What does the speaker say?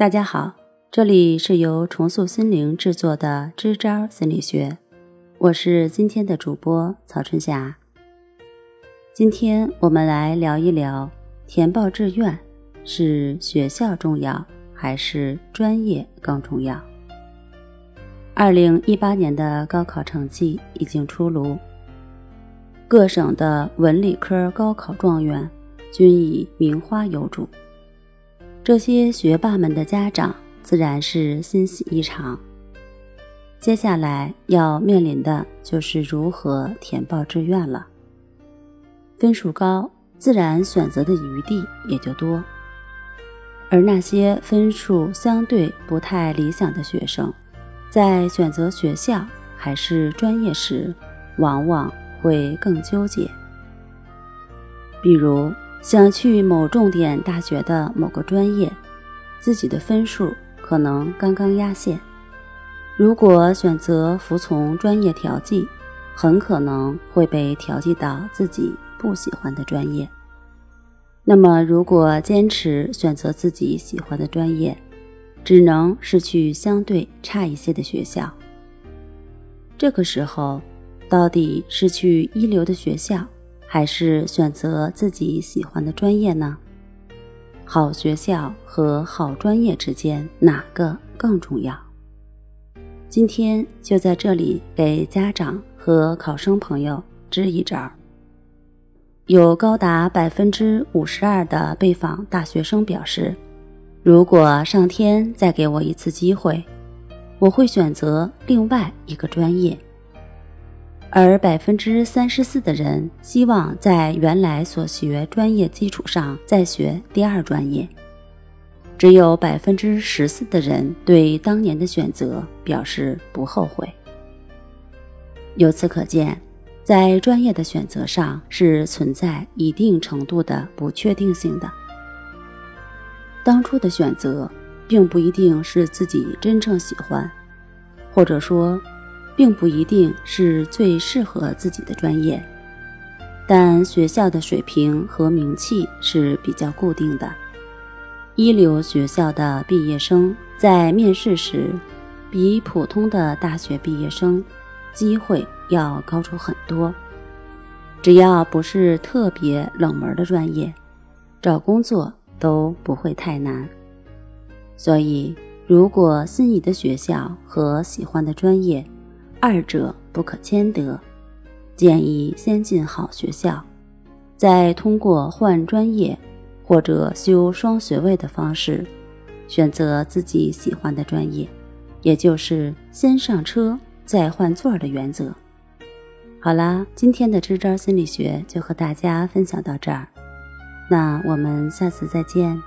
大家好，这里是由重塑心灵制作的支招心理学，我是今天的主播曹春霞。今天我们来聊一聊填报志愿是学校重要还是专业更重要？二零一八年的高考成绩已经出炉，各省的文理科高考状元均已名花有主。这些学霸们的家长自然是欣喜异常。接下来要面临的就是如何填报志愿了。分数高，自然选择的余地也就多。而那些分数相对不太理想的学生，在选择学校还是专业时，往往会更纠结。比如。想去某重点大学的某个专业，自己的分数可能刚刚压线。如果选择服从专业调剂，很可能会被调剂到自己不喜欢的专业。那么，如果坚持选择自己喜欢的专业，只能是去相对差一些的学校。这个时候，到底是去一流的学校？还是选择自己喜欢的专业呢？好学校和好专业之间哪个更重要？今天就在这里给家长和考生朋友支一招。有高达百分之五十二的被访大学生表示，如果上天再给我一次机会，我会选择另外一个专业。而百分之三十四的人希望在原来所学专业基础上再学第二专业，只有百分之十四的人对当年的选择表示不后悔。由此可见，在专业的选择上是存在一定程度的不确定性的。当初的选择并不一定是自己真正喜欢，或者说。并不一定是最适合自己的专业，但学校的水平和名气是比较固定的。一流学校的毕业生在面试时，比普通的大学毕业生机会要高出很多。只要不是特别冷门的专业，找工作都不会太难。所以，如果心仪的学校和喜欢的专业，二者不可兼得，建议先进好学校，再通过换专业或者修双学位的方式，选择自己喜欢的专业，也就是先上车再换座的原则。好啦，今天的支招心理学就和大家分享到这儿，那我们下次再见。